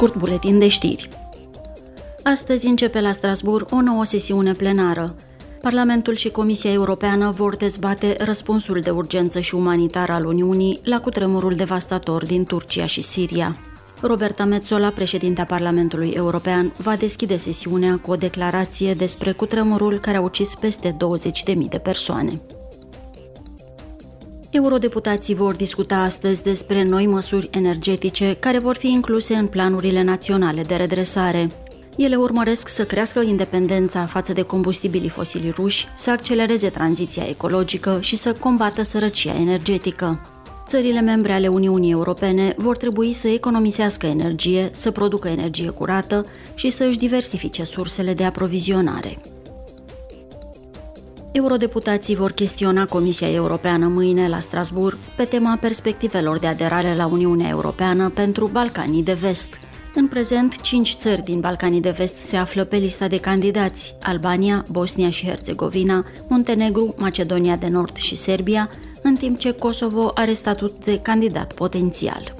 scurt buletin de știri. Astăzi începe la Strasbourg o nouă sesiune plenară. Parlamentul și Comisia Europeană vor dezbate răspunsul de urgență și umanitar al Uniunii la cutremurul devastator din Turcia și Siria. Roberta Metzola, președintea Parlamentului European, va deschide sesiunea cu o declarație despre cutremurul care a ucis peste 20.000 de persoane. Eurodeputații vor discuta astăzi despre noi măsuri energetice care vor fi incluse în planurile naționale de redresare. Ele urmăresc să crească independența față de combustibilii fosili ruși, să accelereze tranziția ecologică și să combată sărăcia energetică. Țările membre ale Uniunii Europene vor trebui să economisească energie, să producă energie curată și să își diversifice sursele de aprovizionare. Eurodeputații vor chestiona Comisia Europeană mâine la Strasbourg pe tema perspectivelor de aderare la Uniunea Europeană pentru Balcanii de Vest. În prezent, cinci țări din Balcanii de Vest se află pe lista de candidați: Albania, Bosnia și Herțegovina, Muntenegru, Macedonia de Nord și Serbia, în timp ce Kosovo are statut de candidat potențial.